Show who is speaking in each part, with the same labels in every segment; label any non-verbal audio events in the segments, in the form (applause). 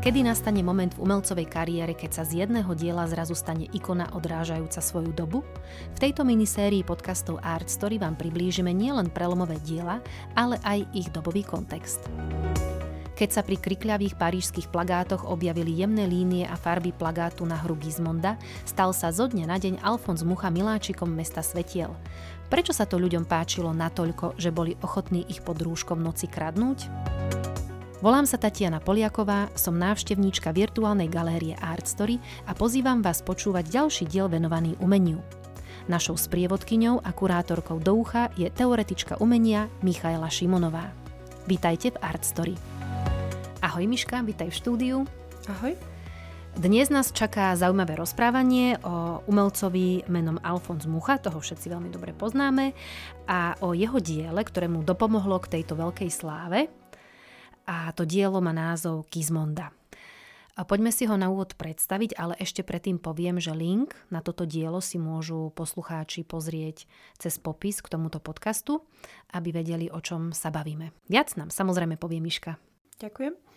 Speaker 1: Kedy nastane moment v umelcovej kariére, keď sa z jedného diela zrazu stane ikona odrážajúca svoju dobu? V tejto minisérii podcastov Art Story vám priblížime nielen prelomové diela, ale aj ich dobový kontext. Keď sa pri krikľavých parížských plagátoch objavili jemné línie a farby plagátu na hru Gizmonda, stal sa zo dne na deň Alfons Mucha miláčikom mesta Svetiel. Prečo sa to ľuďom páčilo natoľko, že boli ochotní ich pod rúškom noci kradnúť? Volám sa Tatiana Poliaková, som návštevníčka virtuálnej galérie Art Story a pozývam vás počúvať ďalší diel venovaný umeniu. Našou sprievodkyňou a kurátorkou do ucha je teoretička umenia Michaela Šimonová. Vítajte v Art Story. Ahoj Miška, vítaj v štúdiu.
Speaker 2: Ahoj.
Speaker 1: Dnes nás čaká zaujímavé rozprávanie o umelcovi menom Alfons Mucha, toho všetci veľmi dobre poznáme, a o jeho diele, ktorému dopomohlo k tejto veľkej sláve, a to dielo má názov Kizmonda. A poďme si ho na úvod predstaviť, ale ešte predtým poviem, že link na toto dielo si môžu poslucháči pozrieť cez popis k tomuto podcastu, aby vedeli, o čom sa bavíme. Viac nám samozrejme povie Miška.
Speaker 2: Ďakujem.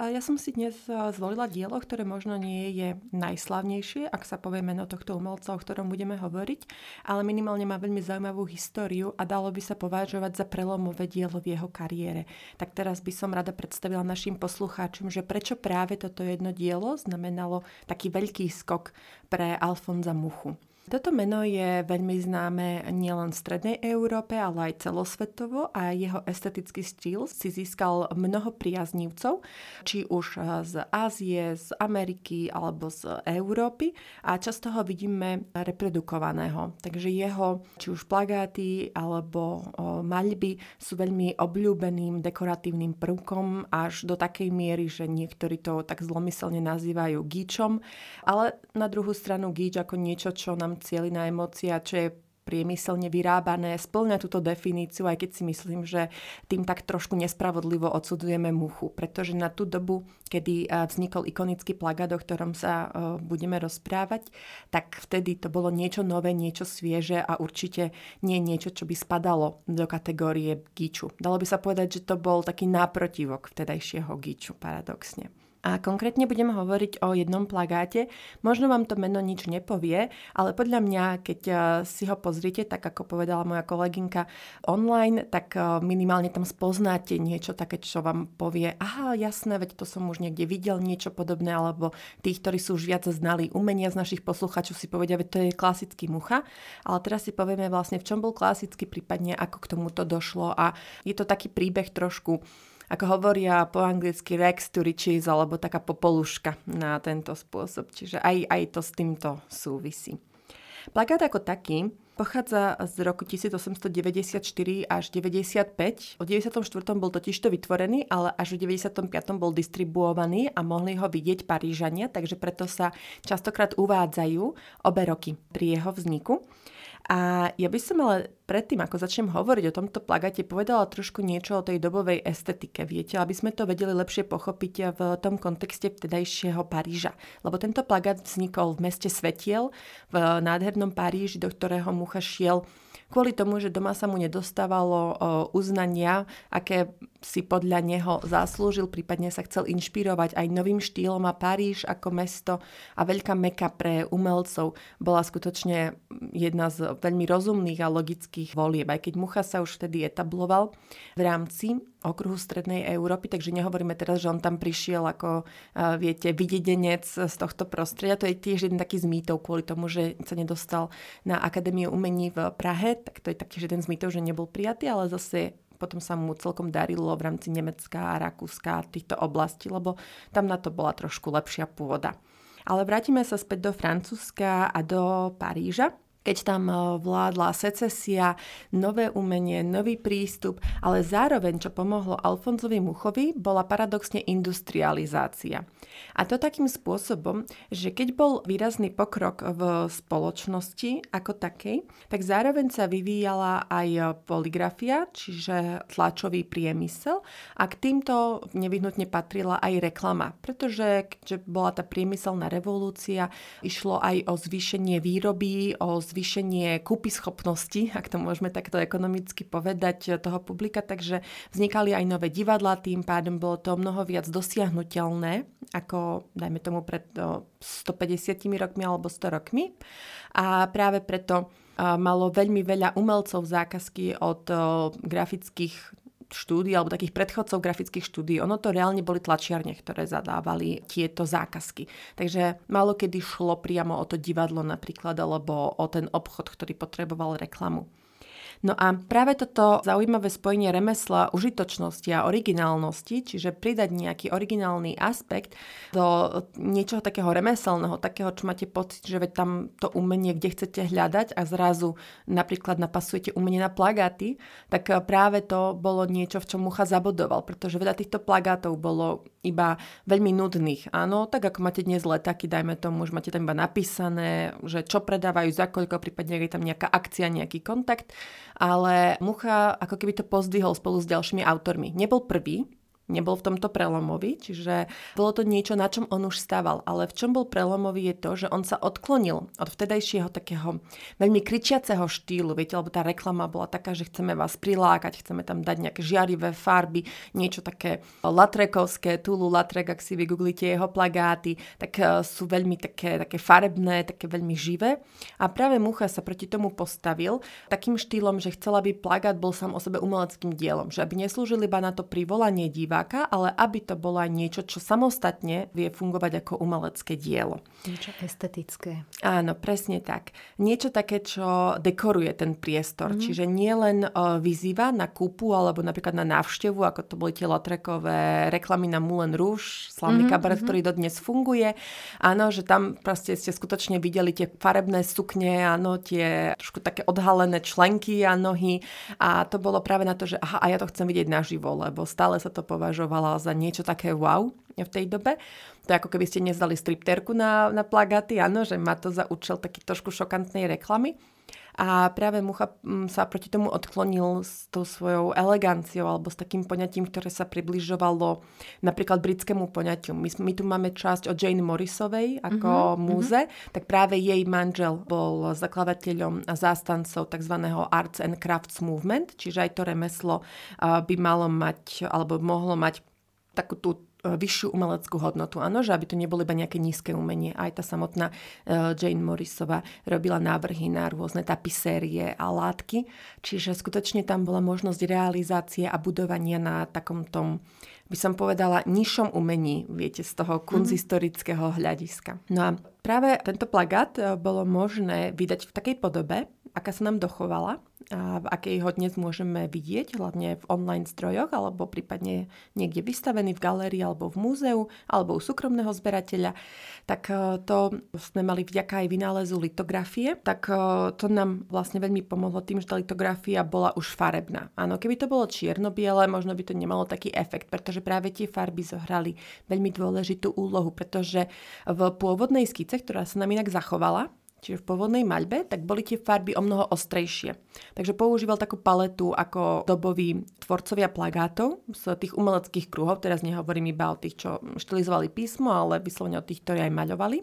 Speaker 2: Ja som si dnes zvolila dielo, ktoré možno nie je najslavnejšie, ak sa povie meno tohto umelca, o ktorom budeme hovoriť, ale minimálne má veľmi zaujímavú históriu a dalo by sa považovať za prelomové dielo v jeho kariére. Tak teraz by som rada predstavila našim poslucháčom, že prečo práve toto jedno dielo znamenalo taký veľký skok pre Alfonza Muchu. Toto meno je veľmi známe nielen v Strednej Európe, ale aj celosvetovo a jeho estetický štýl si získal mnoho priaznívcov, či už z Ázie, z Ameriky alebo z Európy a často ho vidíme reprodukovaného. Takže jeho či už plagáty alebo maľby sú veľmi obľúbeným dekoratívnym prvkom až do takej miery, že niektorí to tak zlomyselne nazývajú gíčom, ale na druhú stranu gíč ako niečo, čo nám cielená emócia, čo je priemyselne vyrábané, splňa túto definíciu, aj keď si myslím, že tým tak trošku nespravodlivo odsudzujeme muchu, pretože na tú dobu, kedy vznikol ikonický plagát, o ktorom sa budeme rozprávať, tak vtedy to bolo niečo nové, niečo svieže a určite nie niečo, čo by spadalo do kategórie giču. Dalo by sa povedať, že to bol taký náprotivok vtedajšieho giču, paradoxne. A konkrétne budeme hovoriť o jednom plagáte. Možno vám to meno nič nepovie, ale podľa mňa, keď eh, si ho pozrite, tak ako povedala moja kolegynka online, tak eh, minimálne tam spoznáte niečo také, čo vám povie, aha, jasné, veď to som už niekde videl niečo podobné, alebo tí, ktorí sú už viac znali umenia z našich posluchačov, si povedia, veď to je klasický mucha. Ale teraz si povieme vlastne, v čom bol klasický, prípadne ako k tomuto došlo. A je to taký príbeh trošku ako hovoria po anglicky Rex to riches, alebo taká popoluška na tento spôsob. Čiže aj, aj to s týmto súvisí. Plakát ako taký pochádza z roku 1894 až 95. O 94. bol totižto vytvorený, ale až v 95. bol distribuovaný a mohli ho vidieť Parížania, takže preto sa častokrát uvádzajú obe roky pri jeho vzniku. A ja by som ale predtým, ako začnem hovoriť o tomto plagate, povedala trošku niečo o tej dobovej estetike, viete, aby sme to vedeli lepšie pochopiť v tom kontexte vtedajšieho Paríža. Lebo tento plagát vznikol v meste Svetiel, v nádhernom Paríži, do ktorého Mucha šiel kvôli tomu, že doma sa mu nedostávalo uznania, aké si podľa neho zaslúžil, prípadne sa chcel inšpirovať aj novým štýlom. A Paríž ako mesto a veľká meka pre umelcov bola skutočne jedna z veľmi rozumných a logických volieb, aj keď Mucha sa už vtedy etabloval v rámci okruhu Strednej Európy, takže nehovoríme teraz, že on tam prišiel ako, viete, videdenec z tohto prostredia. To je tiež jeden taký z mýtov kvôli tomu, že sa nedostal na Akadémiu umení v Prahe, tak to je taktiež jeden z mýtov, že nebol prijatý, ale zase potom sa mu celkom darilo v rámci Nemecka a Rakúska a týchto oblastí, lebo tam na to bola trošku lepšia pôda. Ale vrátime sa späť do Francúzska a do Paríža keď tam e, vládla secesia, nové umenie, nový prístup, ale zároveň, čo pomohlo Alfonzovi Muchovi, bola paradoxne industrializácia. A to takým spôsobom, že keď bol výrazný pokrok v spoločnosti ako takej, tak zároveň sa vyvíjala aj poligrafia, čiže tlačový priemysel a k týmto nevyhnutne patrila aj reklama, pretože keďže bola tá priemyselná revolúcia, išlo aj o zvýšenie výroby, o zvýšenie kúpy schopnosti, ak to môžeme takto ekonomicky povedať, toho publika, takže vznikali aj nové divadlá, tým pádom bolo to mnoho viac dosiahnutelné, ako dajme tomu pred 150 rokmi alebo 100 rokmi. A práve preto malo veľmi veľa umelcov zákazky od grafických štúdií alebo takých predchodcov grafických štúdií, ono to reálne boli tlačiarne, ktoré zadávali tieto zákazky. Takže málo kedy šlo priamo o to divadlo napríklad, alebo o ten obchod, ktorý potreboval reklamu. No a práve toto zaujímavé spojenie remesla, užitočnosti a originálnosti, čiže pridať nejaký originálny aspekt do niečoho takého remeselného, takého, čo máte pocit, že veď tam to umenie, kde chcete hľadať a zrazu napríklad napasujete umenie na plagáty, tak práve to bolo niečo, v čom Mucha zabodoval, pretože veľa týchto plagátov bolo iba veľmi nudných. Áno, tak ako máte dnes letáky, dajme tomu, už máte tam iba napísané, že čo predávajú, za koľko, prípadne je tam nejaká akcia, nejaký kontakt ale Mucha ako keby to pozdvihol spolu s ďalšími autormi. Nebol prvý, nebol v tomto prelomový, čiže bolo to niečo, na čom on už stával. Ale v čom bol prelomový je to, že on sa odklonil od vtedajšieho takého veľmi kričiaceho štýlu, viete, lebo tá reklama bola taká, že chceme vás prilákať, chceme tam dať nejaké žiarivé farby, niečo také latrekovské, Tulu Latrek, ak si vygooglite jeho plagáty, tak e, sú veľmi také, také farebné, také veľmi živé. A práve Mucha sa proti tomu postavil takým štýlom, že chcela, aby plagát bol sám o sebe umeleckým dielom, že aby neslúžil iba na to privolanie diva, diváka, ale aby to bolo aj niečo, čo samostatne vie fungovať ako umelecké dielo.
Speaker 1: Niečo estetické.
Speaker 2: Áno, presne tak. Niečo také, čo dekoruje ten priestor. Mm-hmm. Čiže nie len uh, vyzýva na kúpu alebo napríklad na návštevu, ako to boli tie latrekové reklamy na Moulin Rouge, slavný mm-hmm. kabaret, ktorý dodnes funguje. Áno, že tam proste ste skutočne videli tie farebné sukne, áno, tie trošku také odhalené členky a nohy. A to bolo práve na to, že aha, a ja to chcem vidieť naživo, lebo stále sa to považuje považovala za niečo také wow v tej dobe. To je ako keby ste nezdali stripterku na, na plagáty, áno, že má to za účel taký trošku šokantnej reklamy. A práve Mucha mm, sa proti tomu odklonil s tou svojou eleganciou alebo s takým poňatím, ktoré sa približovalo napríklad britskému poňatiu. My, my tu máme časť o Jane Morrisovej ako mm-hmm, múze, tak práve jej manžel bol zakladateľom a zástancov tzv. Arts and Crafts Movement, čiže aj to remeslo by malo mať alebo mohlo mať takú tú vyššiu umeleckú hodnotu. Áno, že aby to nebolo iba nejaké nízke umenie. Aj tá samotná e, Jane Morrisova robila návrhy na rôzne tapisérie a látky, čiže skutočne tam bola možnosť realizácie a budovania na takom tom by som povedala, nižšom umení, viete, z toho mhm. kunzistorického hľadiska. No a práve tento plagát e, bolo možné vydať v takej podobe, aká sa nám dochovala a v akej ho dnes môžeme vidieť, hlavne v online zdrojoch, alebo prípadne niekde vystavený v galérii alebo v múzeu, alebo u súkromného zberateľa, tak e, to sme mali vďaka aj vynálezu litografie, tak e, to nám vlastne veľmi pomohlo tým, že tá litografia bola už farebná. Áno, keby to bolo čierno-biele, možno by to nemalo taký efekt, pretože práve tie farby zohrali veľmi dôležitú úlohu, pretože v pôvodnej skice, ktorá sa nám inak zachovala, čiže v pôvodnej maľbe, tak boli tie farby o mnoho ostrejšie. Takže používal takú paletu ako doboví tvorcovia plagátov z tých umeleckých kruhov, teraz nehovorím iba o tých, čo štilizovali písmo, ale vyslovene o tých, ktorí aj maľovali.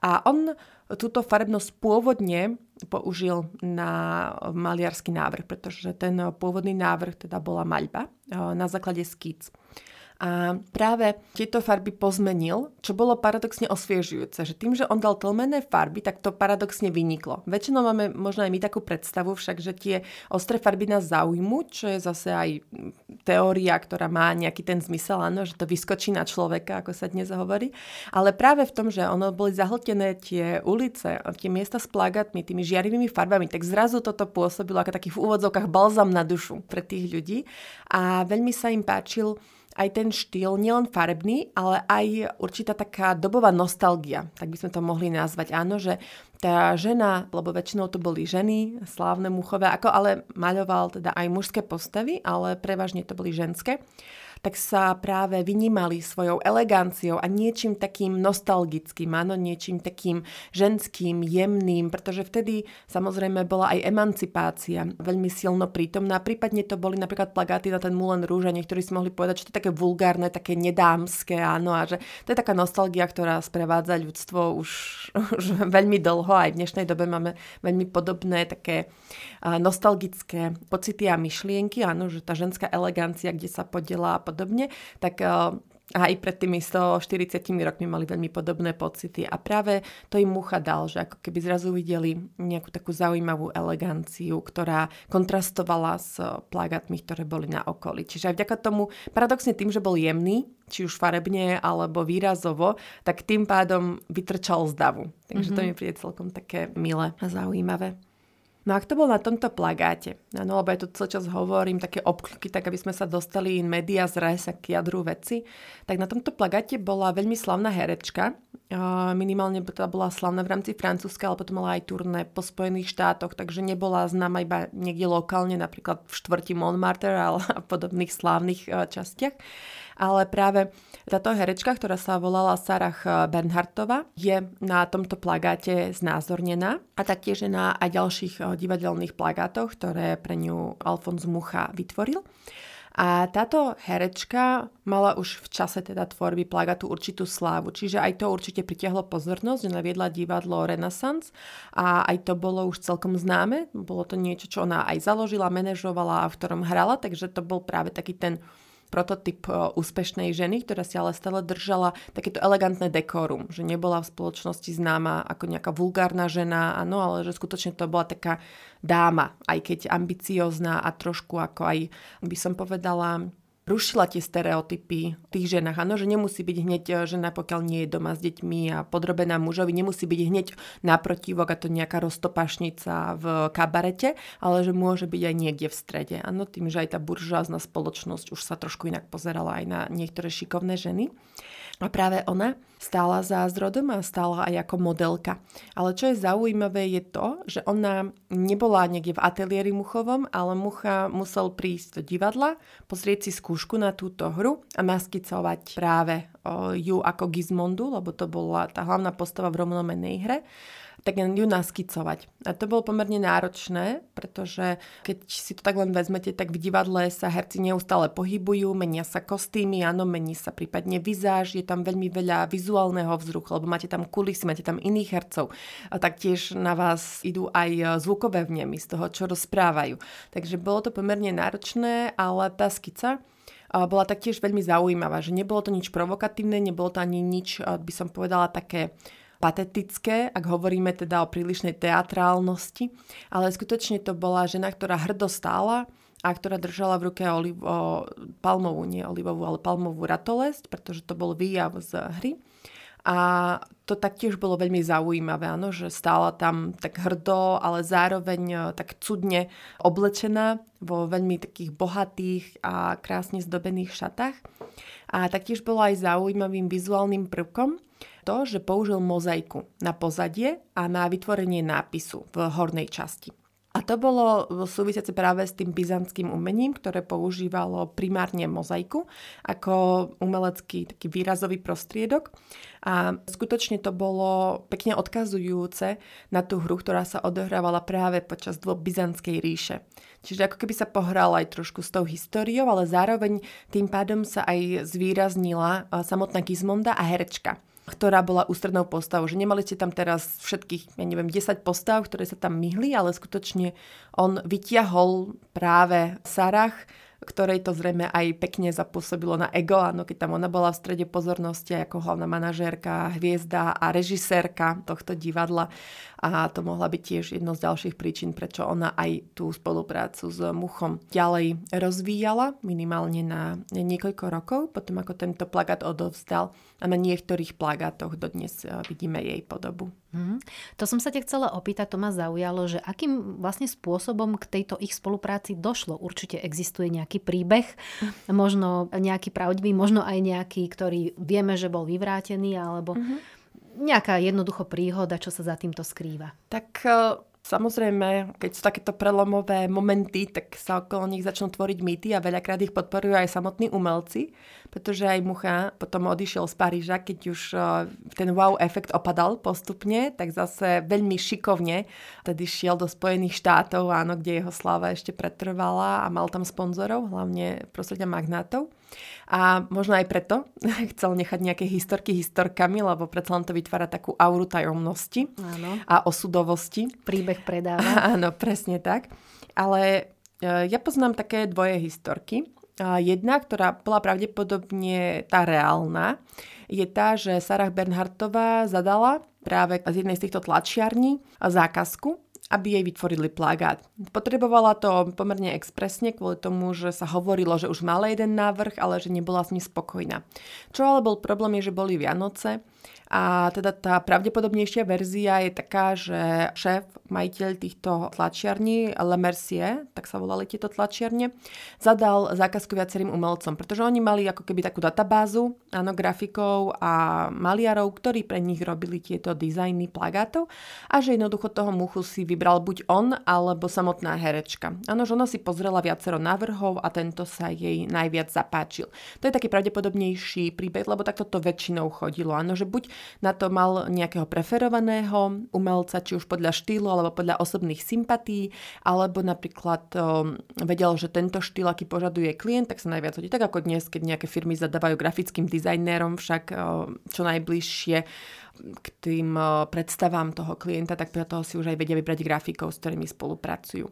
Speaker 2: A on túto farebnosť pôvodne použil na maliarský návrh, pretože ten pôvodný návrh teda bola maľba eh, na základe skíc. A práve tieto farby pozmenil, čo bolo paradoxne osviežujúce, že tým, že on dal tlmené farby, tak to paradoxne vyniklo. Väčšinou máme možno aj my takú predstavu však, že tie ostré farby nás zaujmú, čo je zase aj teória, ktorá má nejaký ten zmysel, áno, že to vyskočí na človeka, ako sa dnes hovorí. Ale práve v tom, že ono boli zahltené tie ulice, tie miesta s plagátmi, tými žiarivými farbami, tak zrazu toto pôsobilo ako taký v úvodzovkách balzam na dušu pre tých ľudí. A veľmi sa im páčil aj ten štýl, nielen farebný, ale aj určitá taká dobová nostalgia, tak by sme to mohli nazvať. Áno, že tá žena, lebo väčšinou to boli ženy, slávne muchové, ako ale maľoval teda aj mužské postavy, ale prevažne to boli ženské tak sa práve vynímali svojou eleganciou a niečím takým nostalgickým, áno, niečím takým ženským, jemným, pretože vtedy samozrejme bola aj emancipácia veľmi silno prítomná. Prípadne to boli napríklad plagáty na ten Moulin Rouge a niektorí si mohli povedať, že to je také vulgárne, také nedámske, áno, a že to je taká nostalgia, ktorá sprevádza ľudstvo už, (laughs) už veľmi dlho. Aj v dnešnej dobe máme veľmi podobné také nostalgické pocity a myšlienky, áno, že tá ženská elegancia, kde sa podiela a podobne, tak a aj pred tými 140 rokmi mali veľmi podobné pocity a práve to im mucha dal, že ako keby zrazu videli nejakú takú zaujímavú eleganciu, ktorá kontrastovala s plagátmi, ktoré boli na okolí. Čiže aj vďaka tomu, paradoxne tým, že bol jemný, či už farebne alebo výrazovo, tak tým pádom vytrčal z davu. Takže mm-hmm. to mhm. mi príde celkom také milé a zaujímavé. No ak to bol na tomto plagáte, no lebo ja tu celý čas hovorím také obkľuky, tak aby sme sa dostali in media z res k jadru veci, tak na tomto plagáte bola veľmi slavná herečka, minimálne teda bola slavná v rámci Francúzska, ale potom mala aj turné po Spojených štátoch, takže nebola známa iba niekde lokálne, napríklad v štvrti Montmartre (laughs) v podobných slávnych častiach ale práve táto herečka, ktorá sa volala Sarah Bernhardtova, je na tomto plagáte znázornená a taktiež je na aj ďalších eh, divadelných plagátoch, ktoré pre ňu Alfons Mucha vytvoril. A táto herečka mala už v čase teda tvorby plagátu určitú slávu, čiže aj to určite pritiahlo pozornosť, naviedla divadlo Renaissance a aj to bolo už celkom známe. Bolo to niečo, čo ona aj založila, manažovala a v ktorom hrala, takže to bol práve taký ten prototyp e, úspešnej ženy, ktorá si ale stále držala takéto elegantné dekorum, že nebola v spoločnosti známa ako nejaká vulgárna žena, áno, ale že skutočne to bola taká dáma, aj keď ambiciozná a trošku ako aj, by som povedala, rušila tie stereotypy v tých ženách. Áno, že nemusí byť hneď e, žena, pokiaľ nie je doma s deťmi a podrobená mužovi, nemusí byť hneď naprotivok a to nejaká roztopašnica v kabarete, ale že môže byť aj niekde v strede. Áno, tým, že aj tá buržoázna spoločnosť už sa trošku inak pozerala aj na niektoré šikovné ženy. A práve ona stála za zrodom a stála aj ako modelka. Ale čo je zaujímavé je to, že ona nebola niekde v ateliéri Muchovom, ale Mucha musel prísť do divadla, pozrieť si skúšku na túto hru a naskicovať práve ju ako Gizmondu, lebo to bola tá hlavná postava v rovnomenej hre tak ju naskicovať. A to bolo pomerne náročné, pretože keď si to tak len vezmete, tak v divadle sa herci neustále pohybujú, menia sa kostýmy, áno, mení sa prípadne vizáž, je tam veľmi veľa vizuálneho vzruchu, lebo máte tam kulisy, máte tam iných hercov. A taktiež na vás idú aj zvukové vnemy z toho, čo rozprávajú. Takže bolo to pomerne náročné, ale tá skica bola taktiež veľmi zaujímavá, že nebolo to nič provokatívne, nebolo to ani nič, by som povedala, také patetické, ak hovoríme teda o prílišnej teatrálnosti, ale skutočne to bola žena, ktorá hrdo stála a ktorá držala v ruke oliv, o, palmovú, nie olivovú, ale palmovú ratolesť, pretože to bol výjav z hry. A to taktiež bolo veľmi zaujímavé, áno, že stála tam tak hrdo, ale zároveň e, tak cudne oblečená vo veľmi takých bohatých a krásne zdobených šatách. A taktiež bolo aj zaujímavým vizuálnym prvkom, to, že použil mozaiku na pozadie a na vytvorenie nápisu v hornej časti. A to bolo súvisiace práve s tým byzantským umením, ktoré používalo primárne mozaiku ako umelecký taký výrazový prostriedok. A skutočne to bolo pekne odkazujúce na tú hru, ktorá sa odohrávala práve počas dvoch byzantskej ríše. Čiže ako keby sa pohral aj trošku s tou históriou, ale zároveň tým pádom sa aj zvýraznila samotná Gizmonda a herečka ktorá bola ústrednou postavou. Že nemali ste tam teraz všetkých, ja neviem, 10 postav, ktoré sa tam myhli, ale skutočne on vytiahol práve Sarah, ktorej to zrejme aj pekne zapôsobilo na ego, áno, keď tam ona bola v strede pozornosti ako hlavná manažérka, hviezda a režisérka tohto divadla a to mohla byť tiež jedno z ďalších príčin, prečo ona aj tú spoluprácu s Muchom ďalej rozvíjala, minimálne na niekoľko rokov, potom ako tento plagát odovzdal a na niektorých plagátoch dodnes eh, vidíme jej podobu.
Speaker 1: Hmm. To som sa ťa chcela opýtať, to ma zaujalo, že akým vlastne spôsobom k tejto ich spolupráci došlo. Určite existuje nejaký príbeh, možno nejaký pravdivý, možno aj nejaký, ktorý vieme, že bol vyvrátený, alebo mm-hmm. nejaká jednoducho príhoda, čo sa za týmto skrýva.
Speaker 2: Tak eh, Samozrejme, keď sú takéto prelomové momenty, tak sa okolo nich začnú tvoriť mýty a veľakrát ich podporujú aj samotní umelci, pretože aj Mucha potom odišiel z Paríža, keď už e, ten wow efekt opadal postupne, tak zase veľmi šikovne tedy šiel do Spojených štátov, áno, kde jeho sláva ešte pretrvala a mal tam sponzorov, hlavne prostredia magnátov. A možno aj preto (laughs) chcel nechať nejaké historky historkami, lebo predsa len to vytvára takú auru tajomnosti Áno. a osudovosti.
Speaker 1: Príbeh predáva. (laughs)
Speaker 2: Áno, presne tak. Ale e, ja poznám také dvoje historky. Jedna, ktorá bola pravdepodobne tá reálna, je tá, že Sarah Bernhardtová zadala práve z jednej z týchto tlačiarní zákazku aby jej vytvorili plagát. Potrebovala to pomerne expresne kvôli tomu, že sa hovorilo, že už mala jeden návrh, ale že nebola s ním spokojná. Čo ale bol problém je, že boli Vianoce a teda tá pravdepodobnejšia verzia je taká, že šéf, majiteľ týchto tlačiarní, Le Mercier, tak sa volali tieto tlačiarne, zadal zákazku viacerým umelcom, pretože oni mali ako keby takú databázu, áno, grafikov a maliarov, ktorí pre nich robili tieto dizajny plagátov a že jednoducho toho muchu si vybral buď on, alebo samotná herečka. Áno, že ona si pozrela viacero návrhov a tento sa jej najviac zapáčil. To je taký pravdepodobnejší príbeh, lebo takto to väčšinou chodilo. Áno, že buď na to mal nejakého preferovaného umelca, či už podľa štýlu alebo podľa osobných sympatí, alebo napríklad um, vedel, že tento štýl, aký požaduje klient, tak sa najviac hodí. Tak ako dnes, keď nejaké firmy zadávajú grafickým dizajnérom však uh, čo najbližšie k tým predstavám toho klienta, tak pre toho si už aj vedia vybrať grafikov, s ktorými spolupracujú.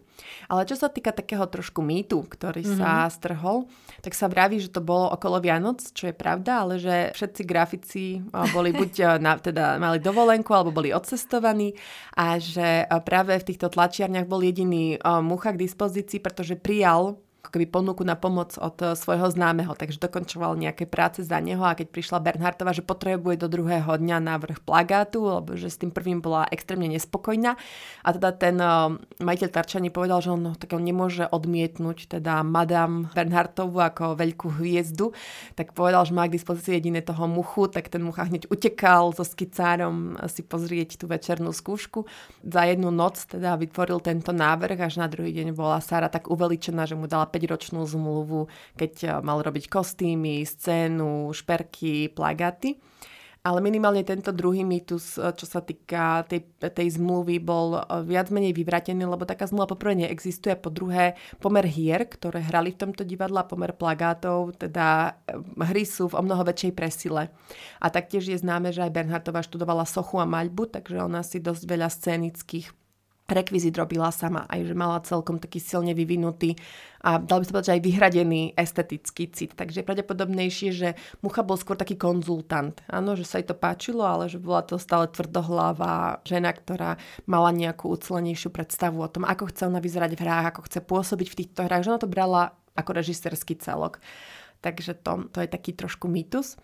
Speaker 2: Ale čo sa týka takého trošku mýtu, ktorý mm-hmm. sa strhol, tak sa vraví, že to bolo okolo Vianoc, čo je pravda, ale že všetci grafici boli buď na, teda mali dovolenku, alebo boli odcestovaní a že práve v týchto tlačiarniach bol jediný mucha k dispozícii, pretože prijal keby ponuku na pomoc od eh, svojho známeho, takže dokončoval nejaké práce za neho a keď prišla Bernhardtová, že potrebuje do druhého dňa návrh plagátu, lebo že s tým prvým bola extrémne nespokojná. A teda ten uh, majiteľ Tarčani povedal, že on, no, tak on nemôže odmietnúť teda Madame Bernhardtovú ako veľkú hviezdu, tak povedal, že má k dispozícii jediné toho muchu, tak ten mucha hneď utekal so skicárom si pozrieť tú večernú skúšku. Za jednu noc teda vytvoril tento návrh, až na druhý deň bola Sara tak uveličená, že mu dala 5-ročnú zmluvu, keď eh, mal robiť kostýmy, scénu, šperky, plagaty. Ale minimálne tento druhý mýtus, eh, čo sa týka tej, tej zmluvy, bol eh, viac menej vyvratený, lebo taká zmluva poprvé neexistuje, po druhé pomer hier, ktoré hrali v tomto divadle, pomer plagátov, teda hry sú v o mnoho väčšej presile. A taktiež je známe, že aj Bernhardtová študovala sochu a maľbu, takže ona si dosť veľa scénických rekvizit robila sama, aj že mala celkom taký silne vyvinutý a dal by sa povedať, že aj vyhradený estetický cit. Takže pravdepodobnejšie, že Mucha bol skôr taký konzultant. Áno, že sa jej to páčilo, ale že bola to stále tvrdohlavá žena, ktorá mala nejakú ucelenejšiu predstavu o tom, ako chce ona vyzerať v hrách, ako chce pôsobiť v týchto hrách, že ona to brala ako režisérsky celok. Takže to, to je taký trošku mýtus.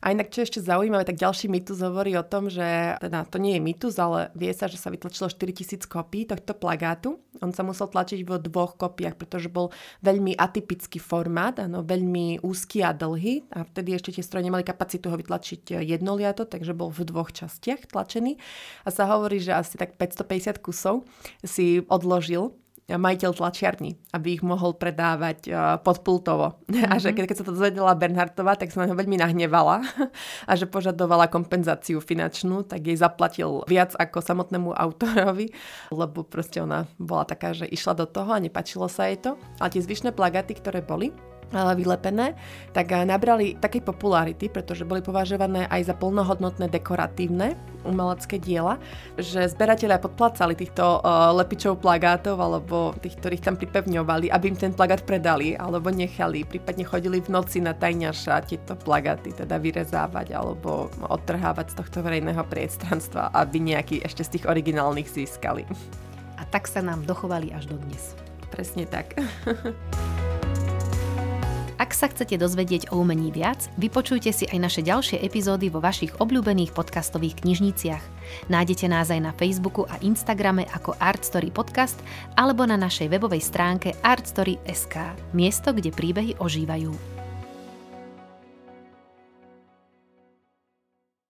Speaker 2: A inak, čo je ešte zaujímavé, tak ďalší mýtus hovorí o tom, že teda to nie je mýtus, ale vie sa, že sa vytlačilo 4000 kopí tohto plagátu. On sa musel tlačiť vo dvoch kopiách, pretože bol veľmi atypický formát, ano, veľmi úzky a dlhý a vtedy ešte tie stroje nemali kapacitu ho vytlačiť jednoliato, takže bol v dvoch častiach tlačený. A sa hovorí, že asi tak 550 kusov si odložil majiteľ tlačiarní, aby ich mohol predávať uh, podpultovo. Mm-hmm. (laughs) A že keď, keď sa to dozvedela Bernhardtová, tak sa na ňo veľmi nahnevala (laughs) a že požadovala kompenzáciu finančnú, tak jej zaplatil viac ako samotnému (laughs) autorovi, lebo proste ona bola taká, že išla do toho a nepačilo sa jej to. A tie zvyšné plagaty, ktoré boli, vylepené, tak nabrali takej popularity, pretože boli považované aj za plnohodnotné dekoratívne umelecké diela, že zberatelia podplácali týchto uh, lepičov plagátov alebo tých, ktorých tam pripevňovali, aby im ten plagát predali alebo nechali, prípadne chodili v noci na tajňaša tieto plagáty teda vyrezávať alebo odtrhávať z tohto verejného priestranstva, aby nejaký ešte z tých originálnych získali.
Speaker 1: A tak sa nám dochovali až do dnes.
Speaker 2: Presne tak. (laughs)
Speaker 1: Ak sa chcete dozvedieť o umení viac, vypočujte si aj naše ďalšie epizódy vo vašich obľúbených podcastových knižniciach. Nájdete nás aj na Facebooku a Instagrame ako Artstory Podcast alebo na našej webovej stránke artstory.sk, miesto, kde príbehy ožívajú.